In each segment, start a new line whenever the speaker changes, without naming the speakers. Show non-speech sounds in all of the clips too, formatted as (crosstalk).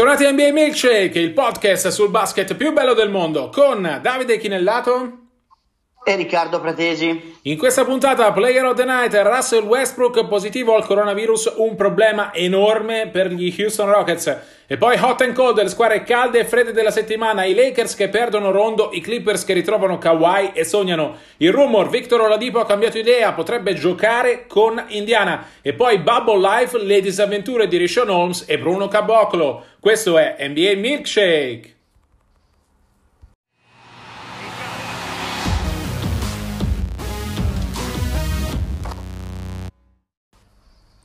Bentornati a NBA Milkshake, il podcast sul basket più bello del mondo con Davide Chinellato
e Riccardo Pratesi.
In questa puntata Player of the Night, Russell Westbrook positivo al coronavirus, un problema enorme per gli Houston Rockets. E poi hot and cold, le squadre calde e fredde della settimana, i Lakers che perdono Rondo, i Clippers che ritrovano Kawhi e sognano. Il rumor, Victor Oladipo ha cambiato idea, potrebbe giocare con Indiana. E poi Bubble Life, le disavventure di Rishon Holmes e Bruno Caboclo. Questo è NBA Milkshake.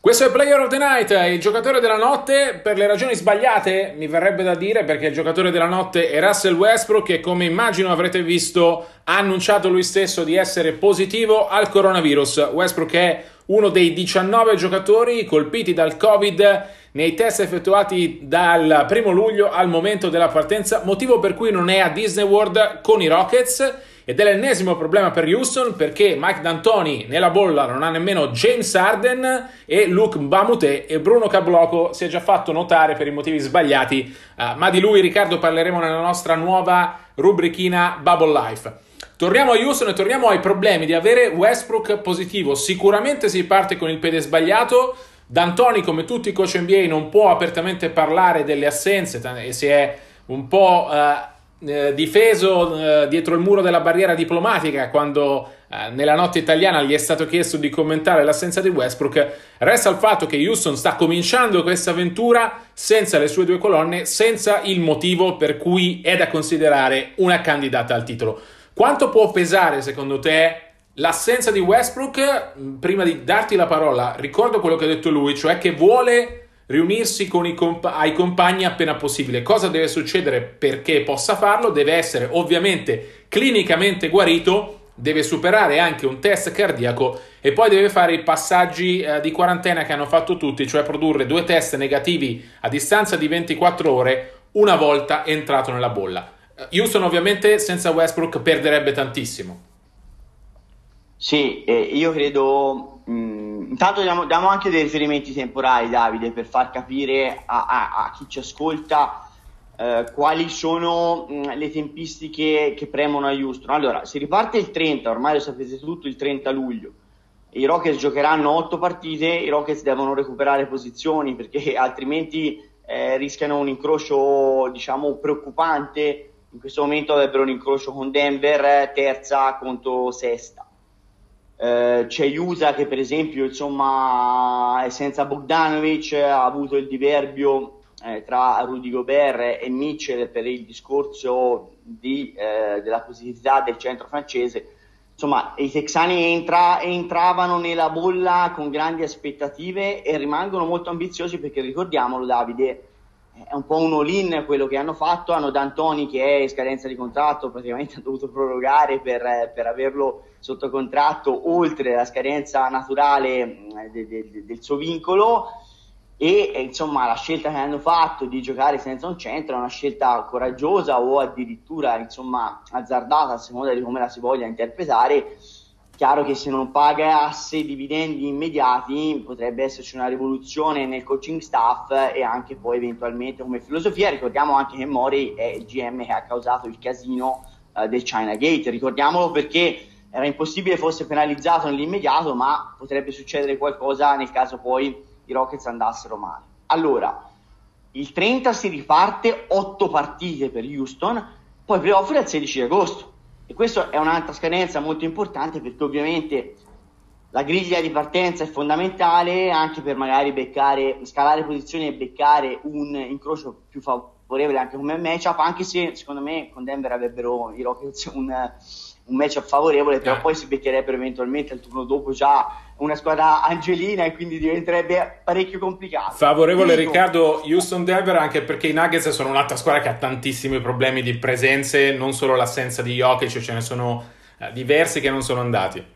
Questo è Player of the Night, il giocatore della notte per le ragioni sbagliate, mi verrebbe da dire, perché il giocatore della notte è Russell Westbrook che come immagino avrete visto ha annunciato lui stesso di essere positivo al coronavirus. Westbrook è uno dei 19 giocatori colpiti dal Covid nei test effettuati dal primo luglio al momento della partenza, motivo per cui non è a Disney World con i Rockets ed è l'ennesimo problema per Houston perché Mike D'Antoni nella bolla non ha nemmeno James Arden e Luke Bamute e Bruno Cabloco si è già fatto notare per i motivi sbagliati, uh, ma di lui Riccardo parleremo nella nostra nuova rubrichina Bubble Life. Torniamo a Houston e torniamo ai problemi di avere Westbrook positivo. Sicuramente si parte con il piede sbagliato. D'Antoni, come tutti i coach NBA, non può apertamente parlare delle assenze e si è un po' uh, eh, difeso eh, dietro il muro della barriera diplomatica quando eh, nella notte italiana gli è stato chiesto di commentare l'assenza di Westbrook. Resta il fatto che Houston sta cominciando questa avventura senza le sue due colonne, senza il motivo per cui è da considerare una candidata al titolo. Quanto può pesare secondo te l'assenza di Westbrook? Prima di darti la parola, ricordo quello che ha detto lui, cioè che vuole riunirsi comp- ai compagni appena possibile. Cosa deve succedere perché possa farlo? Deve essere ovviamente clinicamente guarito, deve superare anche un test cardiaco e poi deve fare i passaggi eh, di quarantena che hanno fatto tutti, cioè produrre due test negativi a distanza di 24 ore una volta entrato nella bolla. Eh, Houston ovviamente senza Westbrook perderebbe tantissimo.
Sì, eh, io credo mh mm, intanto diamo, diamo, anche dei riferimenti temporali, Davide, per far capire a, a, a chi ci ascolta eh, quali sono mh, le tempistiche che premono a Houston. Allora, si riparte il 30, ormai lo sapete tutto, il 30 luglio. I Rockets giocheranno 8 partite, i Rockets devono recuperare posizioni perché (laughs) altrimenti eh, rischiano un incrocio, diciamo, preoccupante. In questo momento avrebbero un incrocio con Denver, terza contro sesta eh, c'è Usa che per esempio insomma è senza Bogdanovic ha avuto il diverbio eh, tra Rudy Gobert e Mitchell per il discorso di, eh, della positività del centro francese. Insomma i texani entra, entravano nella bolla con grandi aspettative e rimangono molto ambiziosi perché ricordiamolo Davide è un po' un all-in quello che hanno fatto. Hanno D'Antoni che è in scadenza di contratto praticamente (laughs) ha dovuto prorogare per, per averlo sotto contratto oltre la scadenza naturale mm, de, de, del suo vincolo. E insomma la scelta che hanno fatto di giocare senza un centro è una scelta coraggiosa o addirittura insomma azzardata a seconda di come la si voglia interpretare chiaro che se non pagasse dividendi immediati potrebbe esserci una rivoluzione nel coaching staff e anche poi eventualmente come filosofia ricordiamo anche che Mori è il GM che ha causato il casino uh, del China Gate ricordiamolo perché era impossibile fosse penalizzato nell'immediato, ma potrebbe succedere qualcosa nel caso poi i Rockets andassero male. Allora, il 30 si riparte 8 partite per Houston, poi playoff il 16 agosto. E questa è un'altra scadenza molto importante perché ovviamente la griglia di partenza è fondamentale anche per magari beccare, scalare posizioni e beccare un incrocio più favorevole anche come matchup, anche se secondo me con Denver avrebbero i Rockets un un matchup favorevole, però eh. poi si beccherebbero eventualmente il turno dopo già una squadra angelina e quindi diventerebbe parecchio complicato.
Favorevole Dico. Riccardo Houston-Denver anche perché i Nuggets sono un'altra squadra che ha tantissimi problemi di presenze, non solo l'assenza di Jokic, ce ne sono eh, diversi che non sono andati.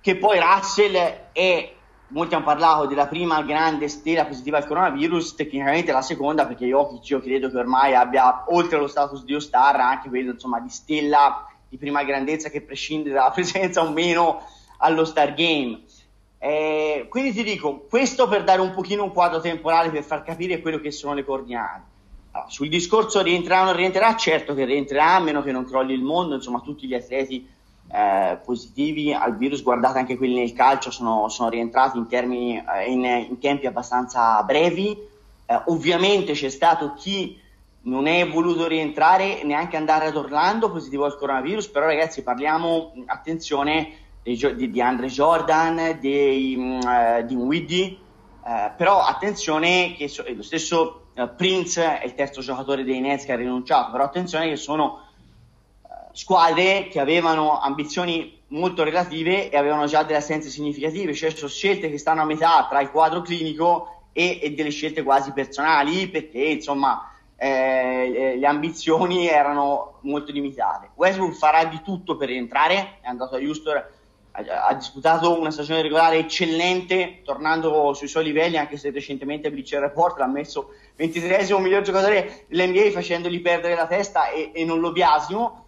Che poi Russell è molti hanno parlato della prima grande stella positiva al coronavirus, tecnicamente la seconda perché Jokic io credo che ormai abbia oltre allo status di Ostar anche quello insomma di stella di prima grandezza che prescinde dalla (laughs) presenza o meno allo Star Game. Eh, quindi ti dico, questo per dare un pochino un quadro temporale per far capire quello che sono le coordinate. Allora, sul discorso rientrerà o non rientrerà, certo che rientrerà, a meno che non crolli il mondo, insomma tutti gli atleti eh, positivi al virus, guardate anche quelli nel calcio, sono, sono rientrati in, termini, eh, in, in, tempi abbastanza brevi. Eh, ovviamente c'è stato chi non è voluto rientrare neanche andare ad Orlando positivo al coronavirus, però ragazzi parliamo, attenzione, di, di, Andre Jordan, di, uh, di Widdy, uh, però attenzione che so, lo stesso uh, Prince è il terzo giocatore dei Nets che ha rinunciato, però attenzione che sono squadre che avevano ambizioni molto relative e avevano già delle assenze significative, cioè sono scelte che stanno a metà tra il quadro clinico e, e delle scelte quasi personali, perché insomma eh, le ambizioni erano molto limitate. Westbrook farà di tutto per rientrare, è andato a Houston, ha, ha disputato una stagione regolare eccellente, tornando sui suoi livelli, anche se recentemente Bleacher Report l'ha messo 23esimo miglior giocatore dell'NBA facendogli perdere la testa e, e non lo biasimo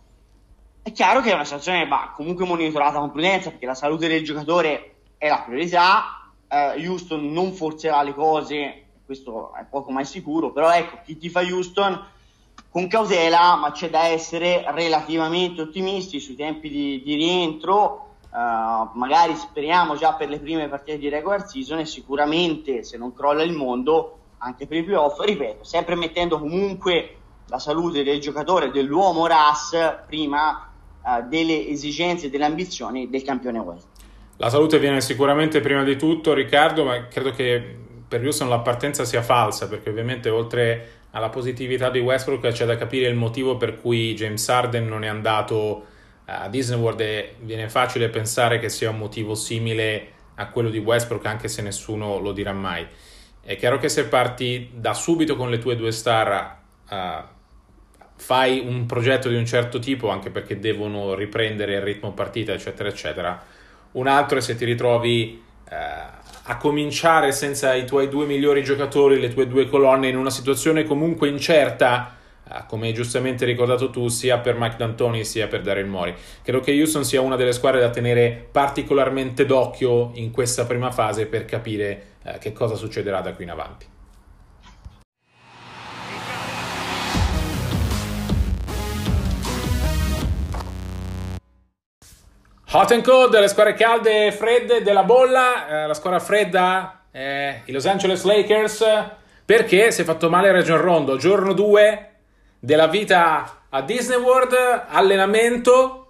è chiaro che è una situazione va comunque monitorata con prudenza perché la salute del giocatore è la priorità. Uh, Houston non forzerà le cose, questo è poco mai sicuro, però ecco, chi ti fa Houston con cautela, ma c'è da essere relativamente ottimisti sui tempi di, di rientro. Uh, magari speriamo già per le prime partite di regular season e sicuramente se non crolla il mondo anche per i playoff, ripeto, sempre mettendo comunque la salute del giocatore, dell'uomo RAS prima uh, delle esigenze e delle ambizioni del campione West.
La salute viene sicuramente prima di tutto, Riccardo, ma credo che per Houston la partenza sia falsa, perché ovviamente oltre alla positività di Westbrook c'è da capire il motivo per cui James Harden non è andato a Disney World e viene facile pensare che sia un motivo simile a quello di Westbrook, anche se nessuno lo dirà mai. È chiaro che se parti da subito con le tue due star uh, fai un progetto di un certo tipo anche perché devono riprendere il ritmo partita, eccetera, eccetera. Un altro è se ti ritrovi eh, a cominciare senza i tuoi due migliori giocatori, le tue due colonne, in una situazione comunque incerta, come hai giustamente ricordato tu, sia per Mike D'Antoni sia per Daryl Mori. Credo che Houston sia una delle squadre da tenere particolarmente d'occhio in questa prima fase per capire eh, che cosa succederà da qui in avanti. Hot and cold, le squadre calde e fredde della bolla, eh, la squadra fredda è i Los Angeles Lakers perché si è fatto male Region Rondo, giorno 2 della vita a Disney World, allenamento,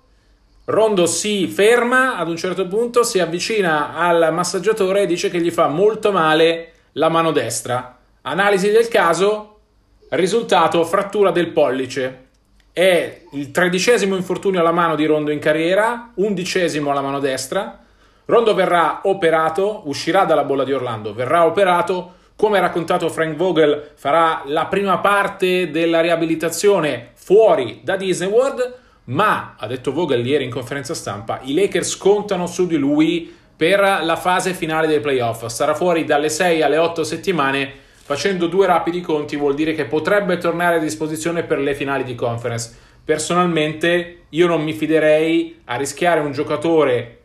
Rondo si ferma ad un certo punto, si avvicina al massaggiatore e dice che gli fa molto male la mano destra. Analisi del caso, risultato frattura del pollice. È il tredicesimo infortunio alla mano di Rondo in carriera, undicesimo alla mano destra. Rondo verrà operato, uscirà dalla bolla di Orlando, verrà operato. Come ha raccontato Frank Vogel, farà la prima parte della riabilitazione fuori da Disney World. Ma, ha detto Vogel ieri in conferenza stampa, i Lakers contano su di lui per la fase finale dei playoff. Sarà fuori dalle 6 alle 8 settimane Facendo due rapidi conti vuol dire che potrebbe tornare a disposizione per le finali di conference. Personalmente io non mi fiderei a rischiare un giocatore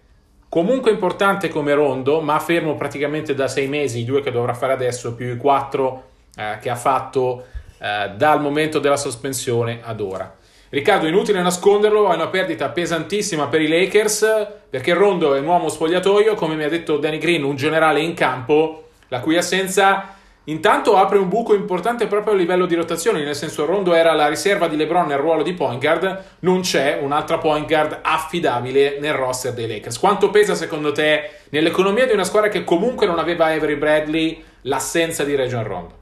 comunque importante come Rondo, ma fermo praticamente da sei mesi, i due che dovrà fare adesso, più i quattro eh, che ha fatto eh, dal momento della sospensione ad ora. Riccardo, inutile nasconderlo, è una perdita pesantissima per i Lakers perché Rondo è un uomo spogliatoio, come mi ha detto Danny Green, un generale in campo, la cui assenza Intanto apre un buco importante proprio a livello di rotazioni, nel senso Rondo era la riserva di LeBron nel ruolo di point guard, non c'è un'altra point guard affidabile nel roster dei Lakers. Quanto pesa secondo te nell'economia di una squadra che comunque non aveva Avery Bradley l'assenza di Region Rondo?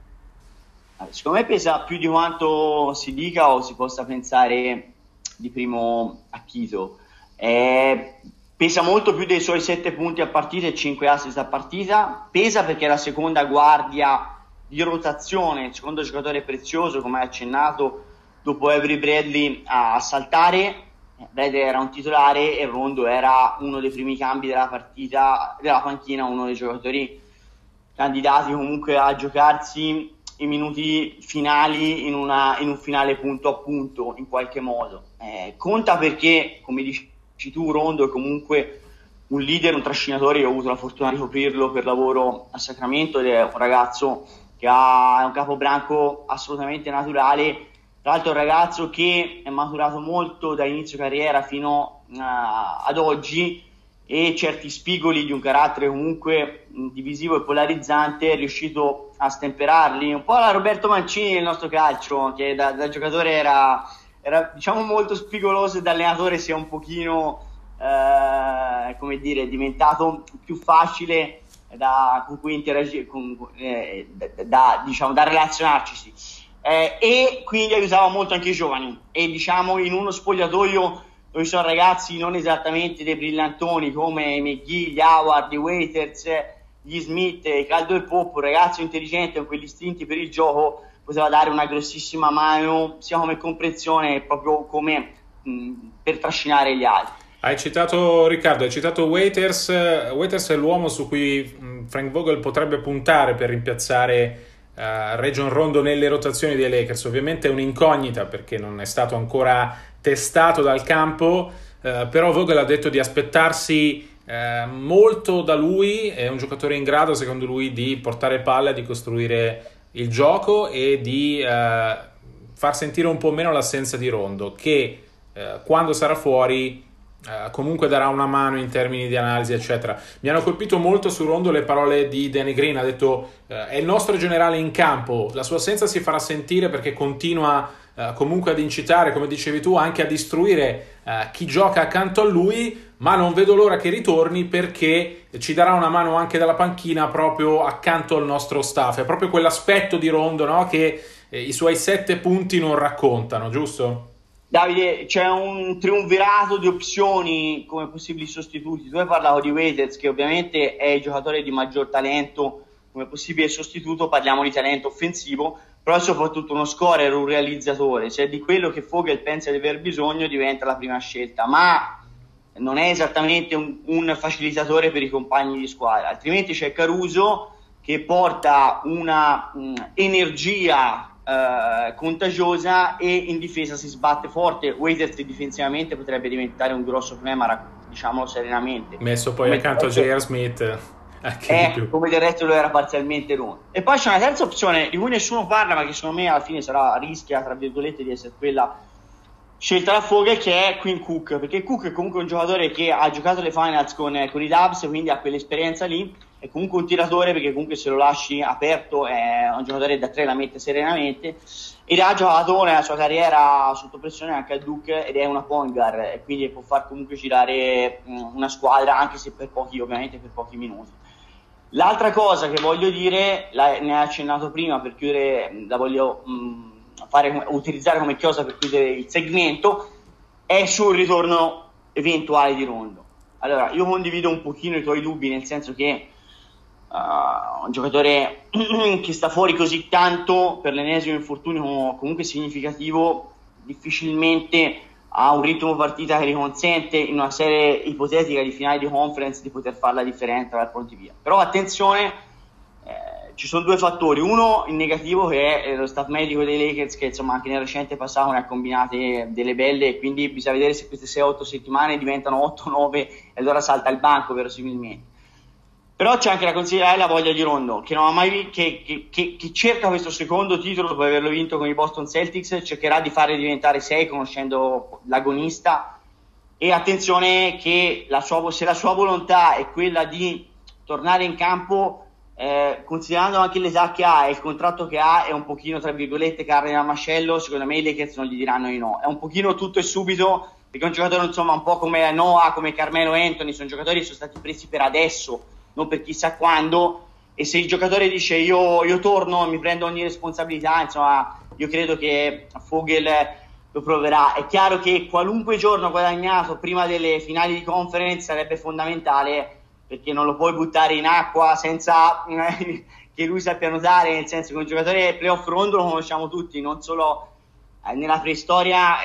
Secondo me pesa più di quanto si dica o si possa pensare di primo acchito. Eh, pesa molto più dei suoi 7 punti a partita e 5 assist a partita. Pesa perché è la seconda guardia di rotazione, il secondo giocatore prezioso, come hai accennato, dopo Avery Bradley a saltare. Bradley era un titolare e Rondo era uno dei primi cambi della partita, della panchina, uno dei giocatori candidati comunque a giocarsi i minuti finali in, una, in un finale punto a punto in qualche modo. Eh, conta perché, come dici tu, Rondo è comunque un leader, un trascinatore, io ho avuto la fortuna di coprirlo per lavoro a Sacramento ed è un ragazzo che ha un capobranco assolutamente naturale, tra l'altro è un ragazzo che è maturato molto da inizio carriera fino uh, ad oggi e certi spigoli di un carattere comunque divisivo e polarizzante è riuscito a stemperarli, un po' la Roberto Mancini del nostro calcio, che da, da giocatore era, era diciamo molto spigoloso e da allenatore si è un pochino eh, come dire, diventato più facile da, con cui interagire, con, eh, da, diciamo, da relazionarci. Eh, e quindi aiutava molto anche i giovani. E diciamo in uno spogliatoio dove sono ragazzi non esattamente dei brillantoni come McGee, gli Howard, i Waiters, gli Smith, Caldo e Pop, un ragazzo intelligente con quegli istinti per il gioco poteva dare una grossissima mano sia come comprensione proprio come mh, per trascinare gli altri.
Hai citato Riccardo, hai citato Waiters. Waiters è l'uomo su cui Frank Vogel potrebbe puntare per rimpiazzare uh, Region Rondo nelle rotazioni dei Lakers. Ovviamente è un'incognita perché non è stato ancora testato dal campo, uh, però Vogel ha detto di aspettarsi uh, molto da lui. È un giocatore in grado, secondo lui, di portare palla, di costruire il gioco e di far sentire un po' meno l'assenza di Rondo, che quando sarà fuori Uh, comunque darà una mano in termini di analisi, eccetera. Mi hanno colpito molto su Rondo le parole di Danny Green. Ha detto: uh, È il nostro generale in campo. La sua assenza si farà sentire perché continua uh, comunque ad incitare, come dicevi tu, anche a distruire chi gioca accanto a lui. Ma non vedo l'ora che ritorni perché ci darà una mano anche dalla panchina proprio accanto al nostro staff. È proprio quell'aspetto di Rondo no? che eh, i suoi sette punti non raccontano, giusto?
Davide, c'è un triunvirato di opzioni come possibili sostituti. Tu hai parlato di Waiters, che ovviamente è il giocatore di maggior talento come possibile sostituto. Parliamo di talento offensivo, però è soprattutto uno scorer, un realizzatore. Cioè, di quello che Fogel pensa di aver bisogno diventa la prima scelta, ma non è esattamente un, un facilitatore per i compagni di squadra. Altrimenti c'è Caruso che porta una mh, energia eh, contagiosa e in difesa si sbatte forte. Waiters difensivamente potrebbe diventare un grosso problema, diciamolo serenamente.
Messo poi come accanto a J.R. Smith.
Eh, come del resto lo era parzialmente Ron. E poi c'è una terza opzione di cui nessuno parla, ma che secondo me alla fine sarà rischia, tra virgolette, di essere quella scelta da Fogel che è Queen Cook. Perché Cook è comunque un giocatore che ha giocato le finals con, con i Dubs quindi ha quell'esperienza lì. È comunque un tiratore perché comunque se lo lasci aperto è un giocatore da tre la mette serenamente. Ed ha giocato nella sua carriera sotto pressione anche al Duke ed è una point guard e quindi può far comunque girare una squadra anche se per pochi ovviamente per pochi minuti l'altra cosa che voglio dire la, ne ha accennato prima per chiudere la voglio mh, fare, utilizzare come chiosa per chiudere il segmento è sul ritorno eventuale di Rondo. Allora io condivido un pochino i tuoi dubbi nel senso che uh, un giocatore (clears throat) che sta fuori così tanto per l'ennesimo infortunio comunque significativo difficilmente ha un ritmo partita che gli consente in una serie ipotetica di finale di conference di poter fare la differenza dal pronti via. Però attenzione eh, ci sono due fattori. Uno in negativo che è lo staff medico dei Lakers che insomma anche nel recente passato ne ha combinate delle belle e quindi bisogna vedere se queste 6-8 settimane diventano 8-9 e allora salta il banco verosimilmente però c'è anche da considerare la voglia di Rondo, che, mai, che, che, che, cerca questo secondo titolo dopo averlo vinto con i Boston Celtics, cercherà di fare diventare 6 conoscendo l'agonista. E attenzione che la sua, se la sua volontà è quella di tornare in campo, eh, considerando anche l'età che ha e il contratto che ha, è un pochino tra virgolette carne da mascello. Secondo me i Lakers non gli diranno di no. È un pochino tutto e subito, perché è un giocatore insomma un po' come Noah, come Carmelo Anthony, sono giocatori che sono stati presi per adesso non per chissà quando. E se il giocatore dice io, io torno mi prendo ogni responsabilità, insomma, io credo che Fogel lo proverà. È chiaro che qualunque giorno guadagnato prima delle finali di conference sarebbe fondamentale perché non lo puoi buttare in acqua senza (laughs) che lui sappia nuotare, nel senso che un giocatore playoff rondo lo conosciamo tutti, non solo eh, nella preistoria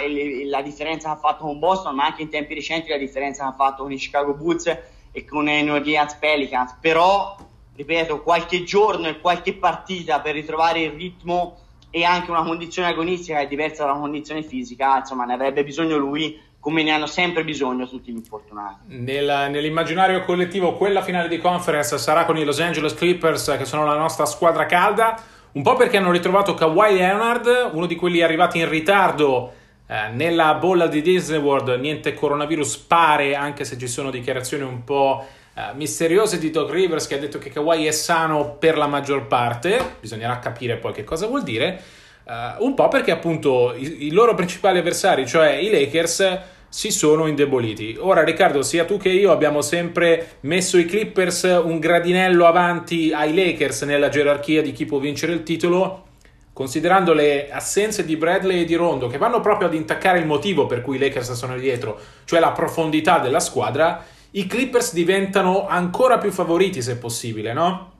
la differenza che ha fatto con Boston, ma anche in tempi recenti la differenza che ha fatto con i Chicago Bulls e con Orleans Pelicans, però ripeto, qualche giorno e qualche partita per ritrovare il ritmo e anche una condizione agonistica è diversa da una condizione fisica, insomma, ne avrebbe bisogno lui come ne hanno sempre bisogno tutti gli infortunati.
Nel, nell'immaginario collettivo quella finale di conference sarà con i Los Angeles Clippers che sono la nostra squadra calda, un po' perché hanno ritrovato Kawhi Leonard, uno di quelli arrivati in ritardo eh, nella bolla di Disney World, niente coronavirus pare, anche se ci sono dichiarazioni un po' eh, misteriose di Doc Rivers che ha detto che Kawhi è sano per la maggior parte, bisognerà capire poi che cosa vuol dire. Uh, un po' perché appunto i, i, loro principali avversari, cioè i Lakers, si sono indeboliti. Ora, Riccardo, sia tu che io abbiamo sempre messo i Clippers un gradinello avanti ai Lakers nella gerarchia di chi può vincere il titolo. Considerando le assenze di Bradley e di Rondo, che vanno proprio ad intaccare il motivo per cui i Lakers sono dietro, cioè la profondità della squadra, i Clippers diventano ancora più favoriti se possibile, no?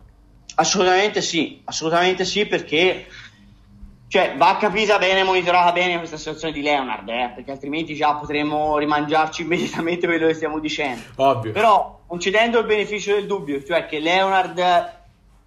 Assolutamente sì, assolutamente sì, perché cioè, va capita bene, monitorata bene questa situazione di Leonard, eh, perché altrimenti già potremmo rimangiarci immediatamente quello che stiamo dicendo.
Ovvio.
Però, concedendo il beneficio del dubbio, cioè che Leonard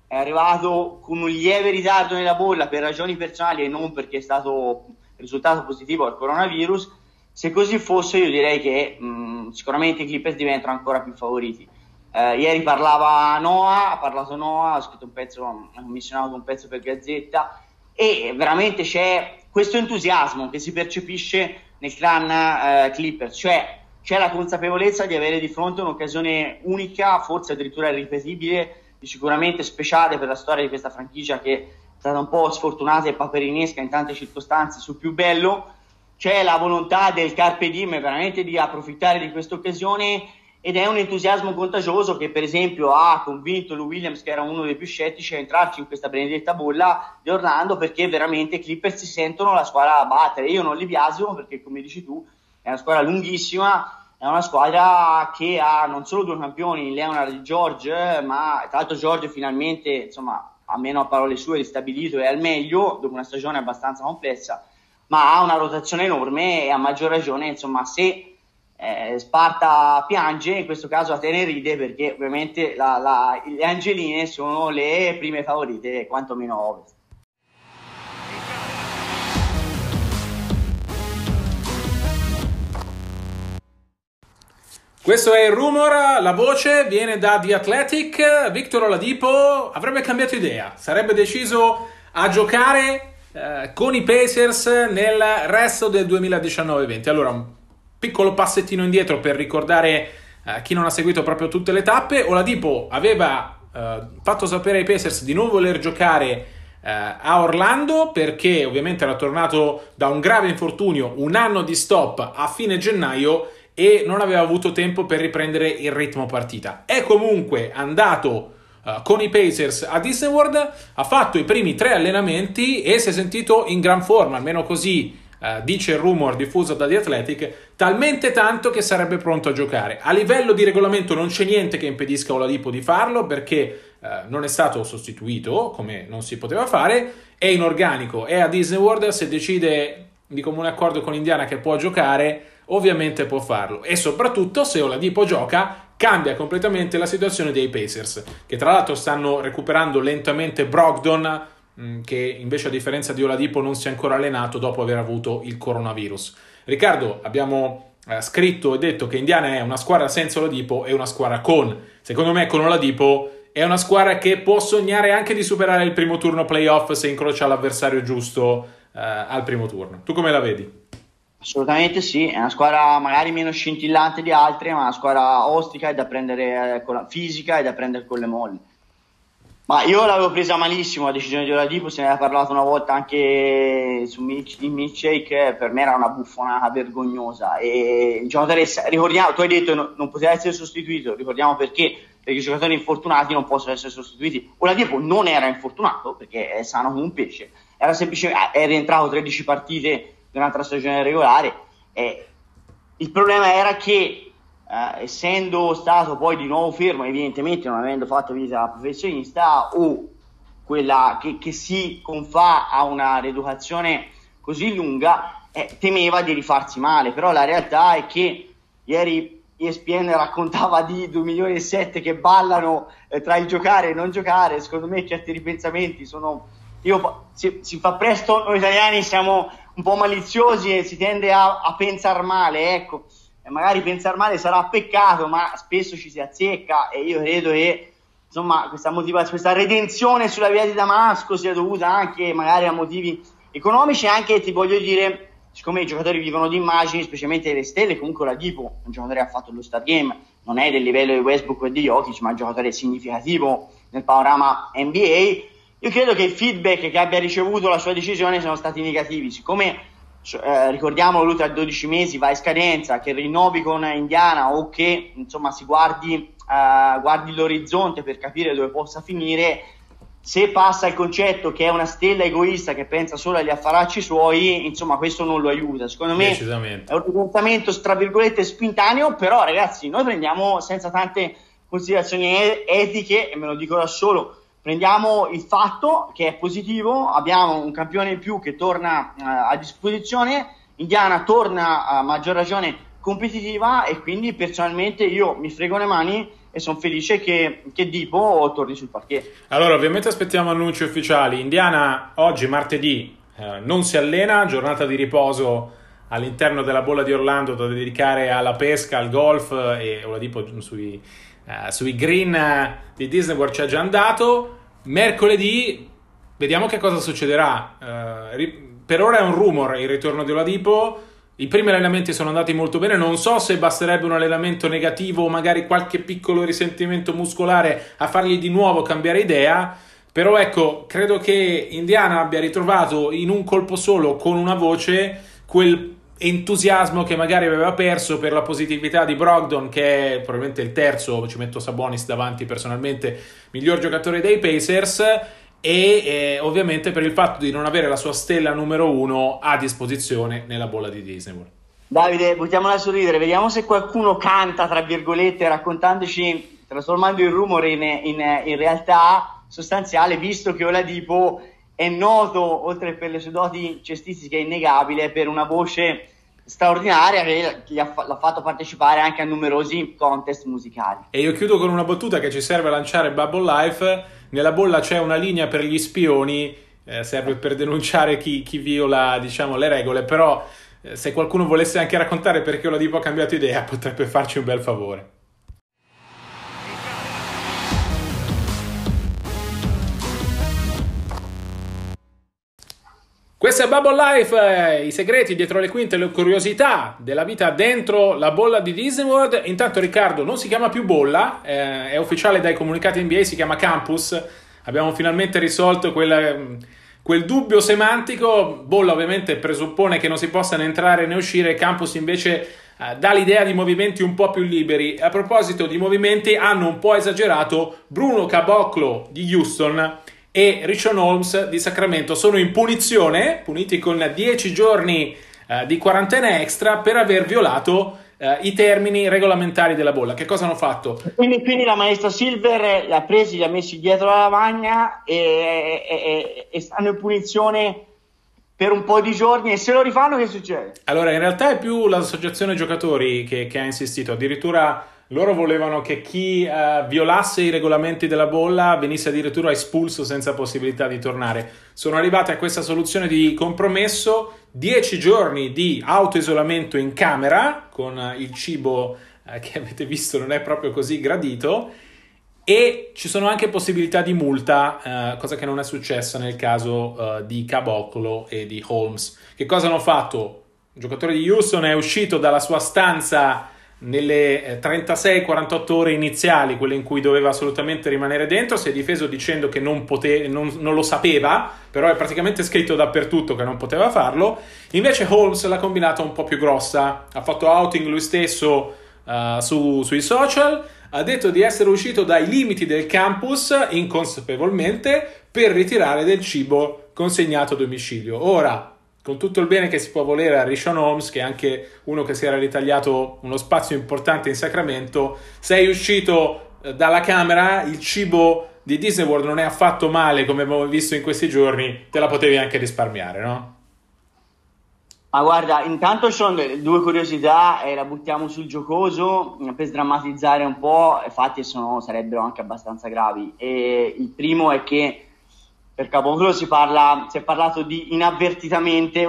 è arrivato con un lieve ritardo nella bolla per ragioni personali e non perché è stato risultato positivo al coronavirus, se così fosse io direi che mh, sicuramente i Clippers diventano ancora più favoriti. Eh, ieri parlava Noah, ha parlato Noah, ha scritto un pezzo, ha commissionato un pezzo per Gazzetta e veramente c'è questo entusiasmo che si percepisce nel clan eh, Clippers, cioè c'è la consapevolezza di avere di fronte un'occasione unica, forse addirittura irripetibile, sicuramente speciale per la storia di questa franchigia che è stata un po' sfortunata e paperinesca in tante circostanze sul più bello. C'è la volontà del Carpe Diem veramente di approfittare di questa occasione ed è un entusiasmo contagioso che per esempio ha convinto Lou Williams che era uno dei più scettici a entrarci in questa benedetta bolla di Orlando perché veramente i Clippers si sentono la squadra a battere io non li biasimo perché come dici tu è una squadra lunghissima è una squadra che ha non solo due campioni Leonard e George ma tra l'altro George finalmente insomma almeno a parole sue ristabilito e al meglio dopo una stagione abbastanza complessa ma ha una rotazione enorme e a maggior ragione insomma se eh, Sparta piange, in questo caso Atene ride perché ovviamente la, la, le Angeline sono le prime favorite, quantomeno ovest.
Questo è il rumor, la voce viene da The Athletic, Victor Oladipo avrebbe cambiato idea, sarebbe deciso a giocare eh, con i Pacers nel resto del 2019-20. Allora, piccolo passettino indietro per ricordare uh, chi non ha seguito proprio tutte le tappe. Oladipo aveva uh, fatto sapere ai Pacers di non voler giocare uh, a Orlando perché ovviamente era tornato da un grave infortunio, un anno di stop a fine gennaio e non aveva avuto tempo per riprendere il ritmo partita. È comunque andato Uh, con i Pacers a Disney World, ha fatto i primi tre allenamenti e si è sentito in gran forma, almeno così Uh, dice il rumor diffuso da The Athletic, talmente tanto che sarebbe pronto a giocare. A livello di regolamento non c'è niente che impedisca Oladipo di farlo perché uh, non è stato sostituito come non si poteva fare, è in organico, è a Disney World, se decide di comune accordo con Indiana che può giocare, ovviamente può farlo e soprattutto se Oladipo gioca cambia completamente la situazione dei Pacers che tra l'altro stanno recuperando lentamente Brogdon Mm, che invece a differenza di Oladipo non si è ancora allenato dopo aver avuto il coronavirus. Riccardo, abbiamo eh, scritto e detto che Indiana è una squadra senza Oladipo e una squadra con. Secondo me con Oladipo è una squadra che può sognare anche di superare il primo turno playoff se incrocia l'avversario giusto eh, al primo turno. Tu come la vedi?
Assolutamente sì, è una squadra magari meno scintillante di altre, ma una squadra ostica e da prendere eh, con la fisica e da prendere con le molli. Ma io l'avevo presa malissimo la decisione di Oladipo, se ne era parlato una volta anche su Mitch, in Milkshake, per me era una buffonata vergognosa. E il giocatore, ricordiamo, tu hai detto che non poteva essere sostituito, ricordiamo perché, perché i giocatori infortunati non possono essere sostituiti. Oladipo non era infortunato perché è sano come un pesce, era semplicemente, è rientrato 13 partite la stagione regolare. E il problema era che eh, essendo stato poi di nuovo fermo, evidentemente non avendo fatto vita professionista, o quella che, che si confà a una rieducazione così lunga, eh, temeva di rifarsi male. Però la realtà è che ieri ESPN raccontava di 2 milioni e 7 che ballano eh, tra il giocare e non giocare. Secondo me certi ripensamenti sono. Io, si, si fa presto, noi italiani siamo un po' maliziosi e si tende a, a pensare male, ecco, e magari pensare male sarà peccato, ma spesso ci si azzecca e io credo che insomma questa motivazione, questa redenzione sulla via di Damasco sia dovuta anche magari a motivi economici anche ti voglio dire siccome i giocatori vivono di immagini, specialmente le stelle, comunque la Dipo, un giocatore che ha fatto lo Star Game, non è del livello di Westbrook e di Jokic, ma è un giocatore significativo nel panorama NBA. Io credo che i feedback che abbia ricevuto la sua decisione siano stati negativi. Siccome eh, ricordiamo lui tra 12 mesi va in scadenza, che rinnovi con Indiana o che insomma si guardi, eh, guardi l'orizzonte per capire dove possa finire, se passa il concetto che è una stella egoista che pensa solo agli affaracci suoi, insomma, questo non lo aiuta. Secondo me è un comportamento, tra virgolette, spintaneo, però ragazzi, noi prendiamo senza tante considerazioni etiche, e me lo dico da solo, prendiamo il fatto che è positivo, abbiamo un campione in più che torna uh, a disposizione, Indiana torna a maggior ragione competitiva e quindi personalmente io mi frego le mani e sono felice che, che Dipo torni sul parquet.
Allora, ovviamente aspettiamo annunci ufficiali. Indiana oggi, martedì, eh, non si allena, giornata di riposo all'interno della bolla di Orlando da dedicare alla pesca, al golf e Oladipo sui, uh, sui green di Disney World ci ha già andato. Mercoledì vediamo che cosa succederà. Uh, per ora è un rumor il ritorno di Oladipo. I primi allenamenti sono andati molto bene, non so se basterebbe un allenamento negativo o magari qualche piccolo risentimento muscolare a fargli di nuovo cambiare idea, però ecco, credo che Indiana abbia ritrovato in un colpo solo con una voce quel entusiasmo che magari aveva perso per la positività di Brogdon che è probabilmente il terzo, ci metto Sabonis davanti personalmente, miglior giocatore dei Pacers e eh, ovviamente per il fatto di non avere la sua stella numero uno a disposizione nella bolla di Disney.
Davide, buttiamola a sorridere, vediamo se qualcuno canta, tra virgolette, raccontandoci, trasformando il rumore in, in, in realtà sostanziale, visto che Oladipo è noto, oltre per le sue doti cestistiche innegabile, per una voce straordinaria che l'ha fatto partecipare anche a numerosi contest musicali.
E io chiudo con una battuta che ci serve a lanciare Bubble Life. Nella bolla c'è una linea per gli spioni, eh, serve per denunciare chi, chi viola diciamo, le regole, però eh, se qualcuno volesse anche raccontare perché Oladipo ha cambiato idea potrebbe farci un bel favore. Questo è Bubble Life, eh, i segreti dietro le quinte, le curiosità della vita dentro la bolla di Disney World. Intanto Riccardo non si chiama più bolla, eh, è ufficiale dai comunicati NBA, si chiama campus. Abbiamo finalmente risolto quel, quel dubbio semantico. Bolla ovviamente presuppone che non si possano entrare né uscire, campus invece eh, dà l'idea di movimenti un po' più liberi. A proposito di movimenti, hanno un po' esagerato Bruno Caboclo di Houston e Richon Holmes di Sacramento sono in punizione, puniti con 10 giorni eh, di quarantena extra per aver violato eh, i termini regolamentari della bolla. Che cosa hanno fatto?
Quindi, quindi la maestra Silver li ha presi, li ha messi dietro la lavagna e, e, e stanno in punizione per un po' di giorni e se lo rifanno che succede?
Allora, in realtà è più l'associazione giocatori che, che ha insistito, addirittura loro volevano che chi uh, violasse i regolamenti della bolla venisse addirittura espulso senza possibilità di tornare. Sono arrivati a questa soluzione di compromesso, 10 giorni di autoisolamento in camera, con uh, il cibo uh, che (laughs) avete visto non è proprio così gradito, e ci sono anche possibilità di multa, cosa che non è successa nel caso di Caboclo e di Holmes. Che cosa hanno fatto? Il giocatore di Houston è uscito dalla sua stanza nelle 36-48 eh, ore iniziali, quelle in cui doveva assolutamente rimanere dentro, si è difeso dicendo che non, pote- non, non, lo sapeva, però è praticamente scritto dappertutto che non poteva farlo. Invece Holmes l'ha combinata un po' più grossa, ha fatto outing lui stesso uh, su, sui social, ha detto di essere uscito dai limiti del campus inconsapevolmente per ritirare del cibo consegnato a domicilio. Ora, con tutto il bene che si può volere a Rishon Holmes, che è anche uno che si era ritagliato uno spazio importante in Sacramento, sei uscito eh, dalla Camera, il cibo di Disney World non è affatto male come abbiamo visto in questi giorni, te la potevi anche risparmiare, no?
Ma guarda, intanto sono due curiosità e la buttiamo sul giocoso per sdrammatizzare un po', infatti sono, sarebbero anche abbastanza gravi. E il primo è che per Caboclo si, parla, si è parlato di inavvertitamente,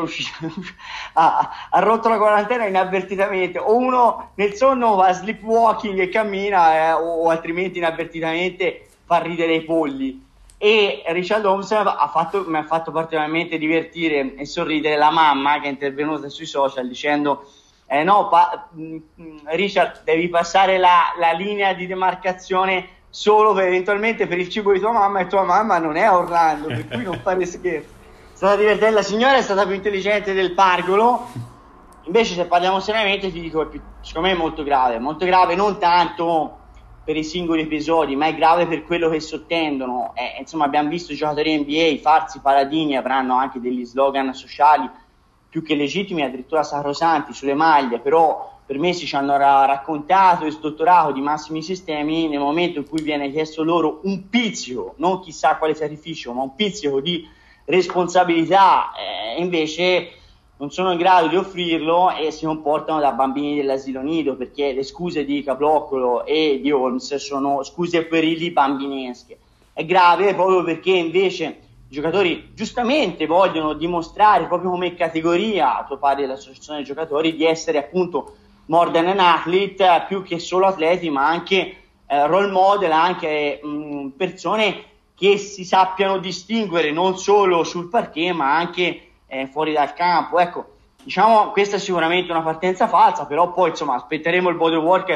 ha, (laughs) ha, rotto la quarantena inavvertitamente, o uno nel sonno va sleepwalking e cammina, eh, o, altrimenti inavvertitamente fa ridere i polli. E Richard Holmes ha fatto, mi ha fatto particolarmente divertire e sorridere la mamma che è intervenuta sui social dicendo eh no, pa- mm, Richard, devi passare la, la linea di demarcazione solo per, eventualmente per il cibo di tua mamma e tua mamma non è a Orlando, per cui non fare scherzo. È (laughs) stata divertente, la signora è stata più intelligente del pargolo, invece se parliamo seriamente ti dico, secondo me è molto grave, molto grave non tanto per i singoli episodi, ma è grave per quello che sottendono. Eh, insomma, abbiamo visto i giocatori NBA farsi paladini, avranno anche degli slogan sociali più che legittimi, addirittura sacrosanti sulle maglie, però per mesi ci hanno ra- raccontato e sdottorato di massimi sistemi nel momento in cui viene chiesto loro un pizzico, non chissà quale sacrificio, ma un pizzico di responsabilità, eh, invece non sono in grado di offrirlo e si comportano da bambini dell'asilo nido perché le scuse di Cabloccolo e di Holmes sono scuse puerili bambinesche. È grave proprio perché invece i giocatori giustamente vogliono dimostrare proprio come categoria, a tuo pari dell'associazione dei giocatori, di essere appunto more than an athlete, più che solo atleti, ma anche eh, role model, anche mh, mm, persone che si sappiano distinguere non solo sul parquet, ma anche eh, fuori dal campo. Ecco, diciamo, questa è sicuramente una partenza falsa, però poi insomma aspetteremo il body work.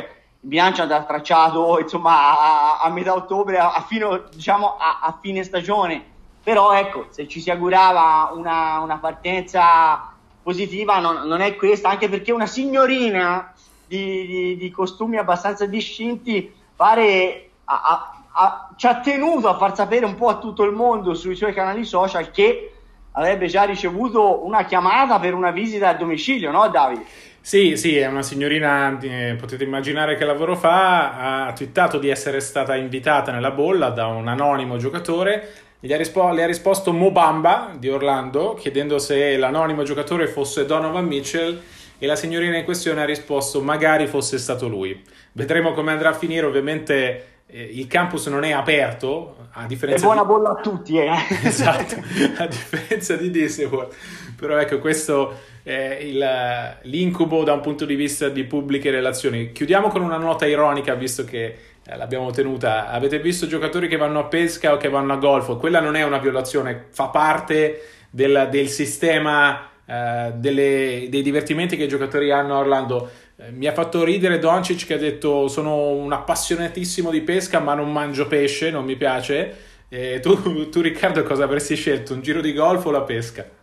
Il bilancio andrà tracciato insomma a, a metà ottobre, a, a, fino, diciamo, a, fine stagione. Però ecco, se ci si augurava una, una partenza positiva non, non, è questa, anche perché una signorina di, di, di costumi abbastanza discinti pare a, a, a, ci ha tenuto a far sapere un po' a tutto il mondo sui suoi canali social che avrebbe già ricevuto una chiamata per una visita a domicilio, no Davide?
Sì, sì, è una signorina, eh, potete immaginare che lavoro fa, ha twittato di essere stata invitata nella bolla da un anonimo giocatore gli ha rispo- le ha risposto Mobamba di Orlando, chiedendo se l'anonimo giocatore fosse Donovan Mitchell e la signorina in questione ha risposto magari fosse stato lui. Vedremo come andrà a finire, ovviamente eh, il campus non è aperto, a differenza
È buona
di...
bolla a tutti, eh. (laughs)
esatto, a differenza di Disney World. Però ecco, questo è il, l'incubo da un punto di vista di pubbliche relazioni. Chiudiamo con una nota ironica, visto che l'abbiamo tenuta. Avete visto giocatori che vanno a pesca o che vanno a golfo? Quella non è una violazione, fa parte del, del sistema eh, delle, dei divertimenti che i giocatori hanno a Orlando. Eh, mi ha fatto ridere Doncic che ha detto sono un appassionatissimo di pesca ma non mangio pesce, non mi piace. Tu, tu Riccardo cosa avresti scelto? Un giro di golf o la pesca?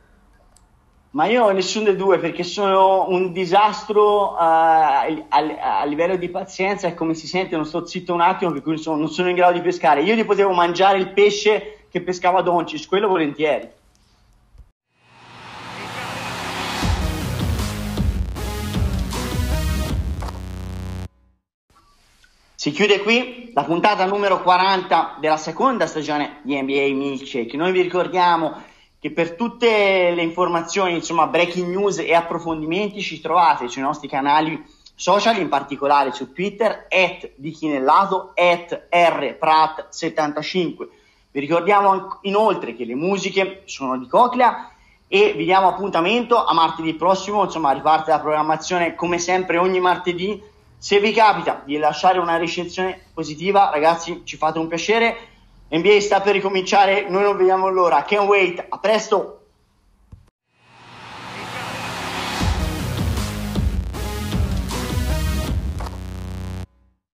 Ma io nessuno dei due perché sono un disastro uh, a, a, a, livello di pazienza e come si sente non sto zitto un attimo per cui sono, non sono in grado di pescare. Io ti potevo mangiare il pesce che pescava Doncic, quello volentieri. Si chiude qui la puntata numero 40 della seconda stagione di NBA Milkshake. Noi vi ricordiamo che per tutte le informazioni, insomma, breaking news e approfondimenti ci trovate sui nostri canali social, in particolare su Twitter, at di Chinellato, at rprat75. Vi ricordiamo inoltre che le musiche sono di Coclea e vi diamo appuntamento a martedì prossimo, insomma, riparte la programmazione come sempre ogni martedì. Se vi capita di lasciare una recensione positiva, ragazzi, ci fate un piacere NBA sta per ricominciare, noi non vediamo l'ora. Can't wait, a presto!